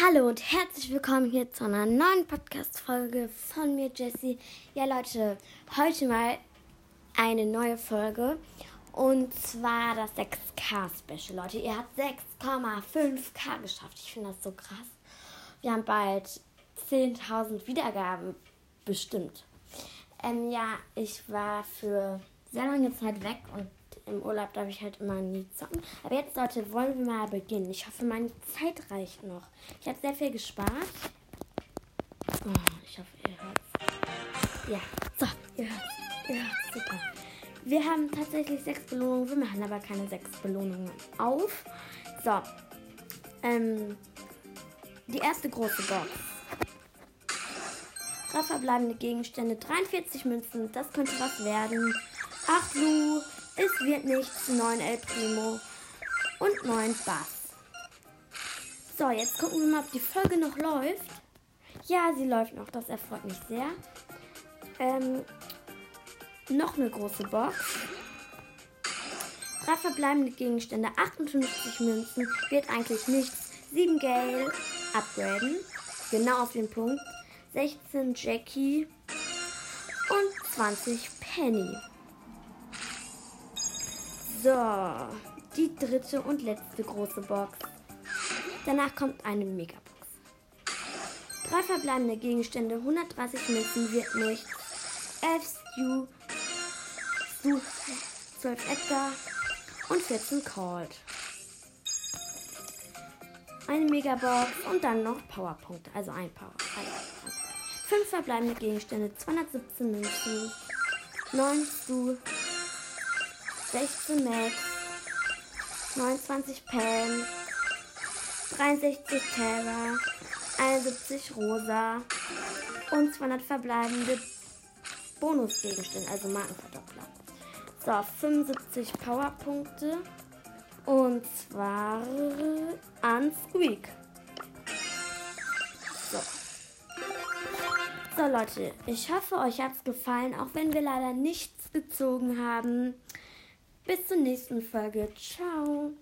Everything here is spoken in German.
Hallo und herzlich willkommen hier zu einer neuen Podcast-Folge von mir, Jessie. Ja, Leute, heute mal eine neue Folge und zwar das 6K-Special. Leute, ihr habt 6,5K geschafft. Ich finde das so krass. Wir haben bald 10.000 Wiedergaben bestimmt. Ähm, ja, ich war für sehr lange Zeit weg und im Urlaub darf ich halt immer nie zocken. Aber jetzt, Leute, wollen wir mal beginnen. Ich hoffe, meine Zeit reicht noch. Ich habe sehr viel gespart. Oh, ich hoffe, ihr hört's. Ja, so, ihr hört's. Ihr super. Wir haben tatsächlich sechs Belohnungen. Wir machen aber keine sechs Belohnungen auf. So, ähm, die erste große Box. Drei verbleibende Gegenstände, 43 Münzen, das könnte was werden. Ach Lu, es wird nichts. 9 El Primo und 9 Bass. So, jetzt gucken wir mal, ob die Folge noch läuft. Ja, sie läuft noch. Das erfreut mich sehr. Ähm, noch eine große Box. Drei verbleibende Gegenstände, 58 Münzen, wird eigentlich nichts. 7 Gale, upgraden. Genau auf den Punkt. 16 Jackie und 20 Penny. So, die dritte und letzte große Box. Danach kommt eine Megabox. Drei verbleibende Gegenstände, 130 Münzen wird nicht. 11 Stu, Stu, 12 Edgar und 14 Cold. Eine Megabox und dann noch Powerpunkte, also ein Power. Fünf verbleibende Gegenstände, 217 Münzen, 9 Stu, 16 Max, 29 Pen, 63 Terra, 71 Rosa und 200 verbleibende Bonusgegenstände, also Markenverdoppler. So, 75 Powerpunkte und zwar an Squeak. So. So Leute, ich hoffe, euch hat es gefallen, auch wenn wir leider nichts gezogen haben. Bis zur nächsten Folge. Ciao.